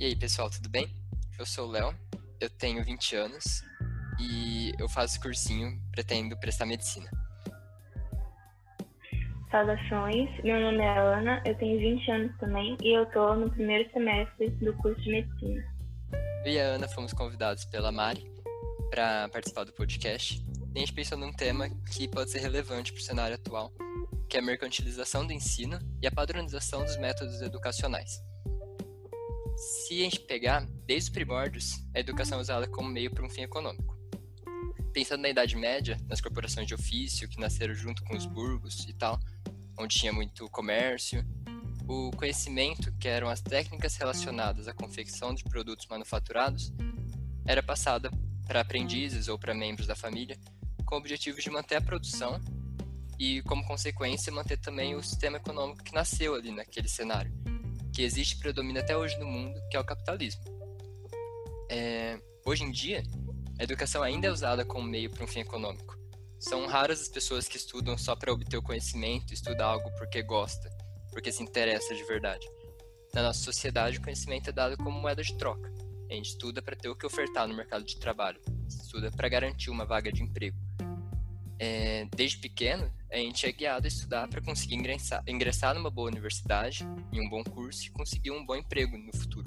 E aí, pessoal, tudo bem? Eu sou o Léo, eu tenho 20 anos e eu faço cursinho, pretendo prestar medicina. Saudações, meu nome é Ana, eu tenho 20 anos também e eu tô no primeiro semestre do curso de medicina. Eu e a Ana fomos convidados pela Mari para participar do podcast e a gente pensou num tema que pode ser relevante para o cenário atual, que é a mercantilização do ensino e a padronização dos métodos educacionais. Se a gente pegar, desde os primórdios, a educação é usada como meio para um fim econômico. Pensando na Idade Média, nas corporações de ofício que nasceram junto com os burgos e tal, onde tinha muito comércio, o conhecimento, que eram as técnicas relacionadas à confecção de produtos manufaturados, era passada para aprendizes ou para membros da família, com o objetivo de manter a produção e, como consequência, manter também o sistema econômico que nasceu ali naquele cenário que existe e predomina até hoje no mundo, que é o capitalismo. É, hoje em dia, a educação ainda é usada como meio para um fim econômico. São raras as pessoas que estudam só para obter o conhecimento, estudar algo porque gosta, porque se interessa de verdade. Na nossa sociedade, o conhecimento é dado como moeda de troca. A gente estuda para ter o que ofertar no mercado de trabalho, estuda para garantir uma vaga de emprego. É, desde pequeno, a gente é guiado a estudar para conseguir ingressar, ingressar numa boa universidade, em um bom curso e conseguir um bom emprego no futuro.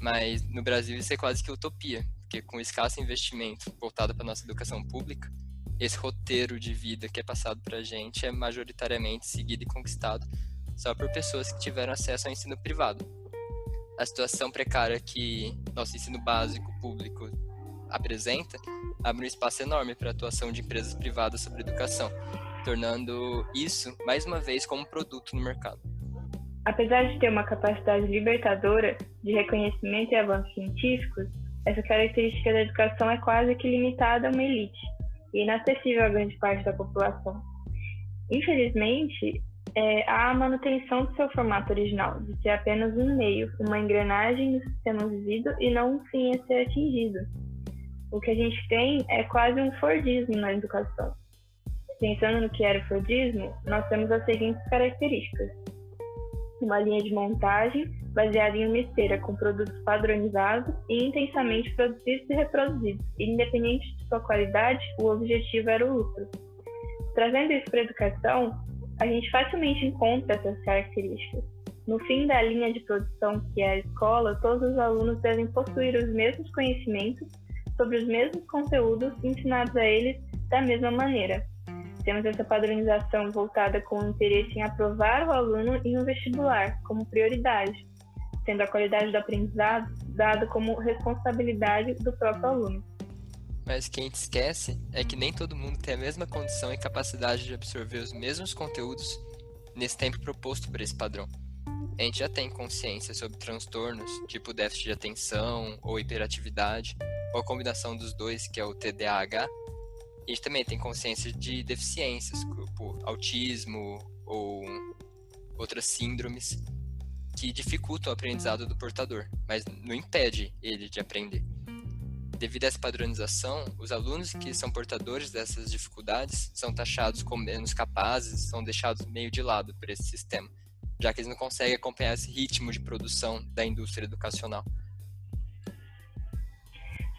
Mas no Brasil isso é quase que utopia, porque com escasso investimento voltado para nossa educação pública, esse roteiro de vida que é passado para a gente é majoritariamente seguido e conquistado só por pessoas que tiveram acesso ao ensino privado. A situação precária que nosso ensino básico público apresenta abre um espaço enorme para a atuação de empresas privadas sobre educação, tornando isso, mais uma vez, como produto no mercado. Apesar de ter uma capacidade libertadora de reconhecimento e avanços científicos, essa característica da educação é quase que limitada a uma elite e inacessível a grande parte da população. Infelizmente, é, há a manutenção do seu formato original, de ser apenas um meio, uma engrenagem no sistema vivido e não um fim a ser atingido. O que a gente tem é quase um Fordismo na educação Pensando no que era o Fordismo, nós temos as seguintes características. Uma linha de montagem baseada em uma esteira com produtos padronizados e intensamente produzidos e reproduzidos. Independente de sua qualidade, o objetivo era o lucro. Trazendo isso para a educação, a gente facilmente encontra essas características. No fim da linha de produção, que é a escola, todos os alunos devem possuir os mesmos conhecimentos sobre os mesmos conteúdos ensinados a eles da mesma maneira. Temos essa padronização voltada com o interesse em aprovar o aluno em um vestibular como prioridade, sendo a qualidade do aprendizado dada como responsabilidade do próprio aluno. Mas o que a gente esquece é que nem todo mundo tem a mesma condição e capacidade de absorver os mesmos conteúdos nesse tempo proposto por esse padrão. A gente já tem consciência sobre transtornos, tipo déficit de atenção ou hiperatividade, ou a combinação dos dois, que é o TDAH, a gente também tem consciência de deficiências, como autismo ou outras síndromes que dificultam o aprendizado do portador, mas não impede ele de aprender. Devido a essa padronização, os alunos que são portadores dessas dificuldades são taxados como menos capazes, são deixados meio de lado por esse sistema, já que eles não conseguem acompanhar esse ritmo de produção da indústria educacional.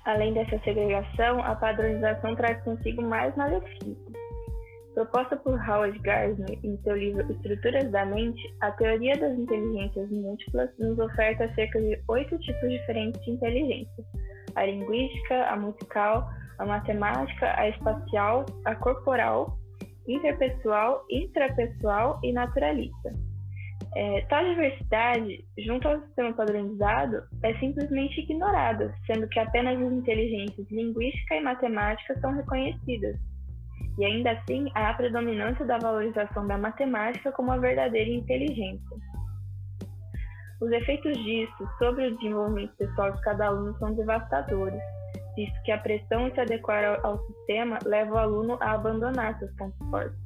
Além dessa segregação, a padronização traz consigo mais malefícios. Proposta por Howard Gardner em seu livro Estruturas da Mente, a teoria das inteligências múltiplas nos oferta cerca de oito tipos diferentes de inteligência: a linguística, a musical, a matemática, a espacial, a corporal, interpessoal, intrapessoal e naturalista. É, tal diversidade, junto ao sistema padronizado, é simplesmente ignorada, sendo que apenas as inteligências linguística e matemática são reconhecidas. E ainda assim, há a predominância da valorização da matemática como a verdadeira inteligência. Os efeitos disso sobre o desenvolvimento pessoal de cada aluno são devastadores, visto que a pressão em se adequar ao sistema leva o aluno a abandonar seus pontos fortes.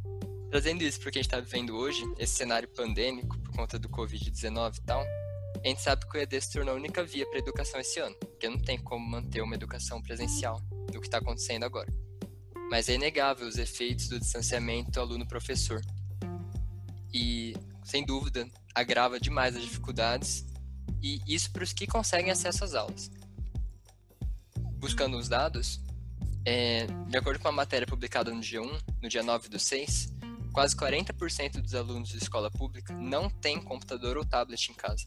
Trazendo isso para o que a gente está vivendo hoje, esse cenário pandêmico, conta do Covid-19 e tal, a gente sabe que o EAD se tornou a única via para a educação esse ano, porque não tem como manter uma educação presencial do que está acontecendo agora. Mas é inegável os efeitos do distanciamento aluno-professor. E, sem dúvida, agrava demais as dificuldades e isso para os que conseguem acesso às aulas. Buscando os dados, é, de acordo com uma matéria publicada no dia 1, no dia 9 do 6, quase 40% dos alunos de escola pública não têm computador ou tablet em casa.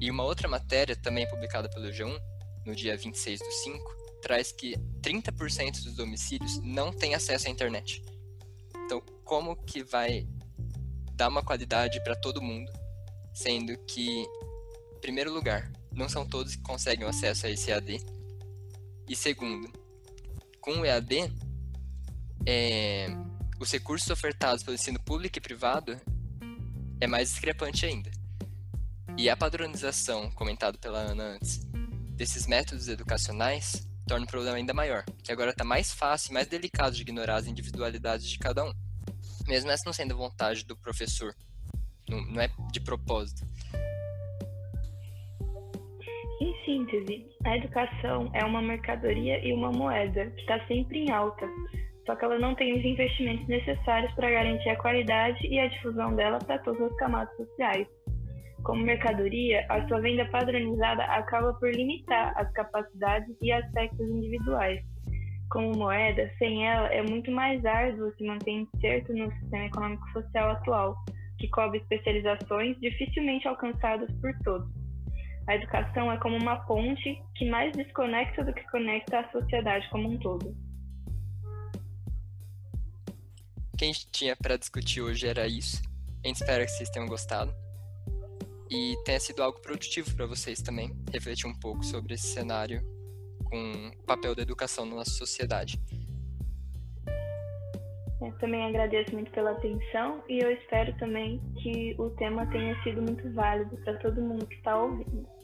E uma outra matéria, também publicada pelo G1, no dia 26 do 5, traz que 30% dos domicílios não têm acesso à internet. Então, como que vai dar uma qualidade para todo mundo, sendo que, em primeiro lugar, não são todos que conseguem acesso a esse EAD, e segundo, com o EAD, é, os recursos ofertados pelo ensino público e privado é mais discrepante ainda. E a padronização, comentado pela Ana antes, desses métodos educacionais torna o problema ainda maior, que agora está mais fácil e mais delicado de ignorar as individualidades de cada um. Mesmo essa não sendo vontade do professor, não, não é de propósito. Em síntese, a educação é uma mercadoria e uma moeda que está sempre em alta, só que ela não tem os investimentos necessários para garantir a qualidade e a difusão dela para todas as camadas sociais. Como mercadoria, a sua venda padronizada acaba por limitar as capacidades e aspectos individuais. Como moeda, sem ela é muito mais árduo se manter incerto no sistema econômico-social atual, que cobre especializações dificilmente alcançadas por todos. A educação é como uma ponte que mais desconecta do que conecta a sociedade como um todo. Que a gente tinha para discutir hoje era isso. A gente espera que vocês tenham gostado e tenha sido algo produtivo para vocês também, refletir um pouco sobre esse cenário com o papel da educação na nossa sociedade. Eu também agradeço muito pela atenção e eu espero também que o tema tenha sido muito válido para todo mundo que está ouvindo.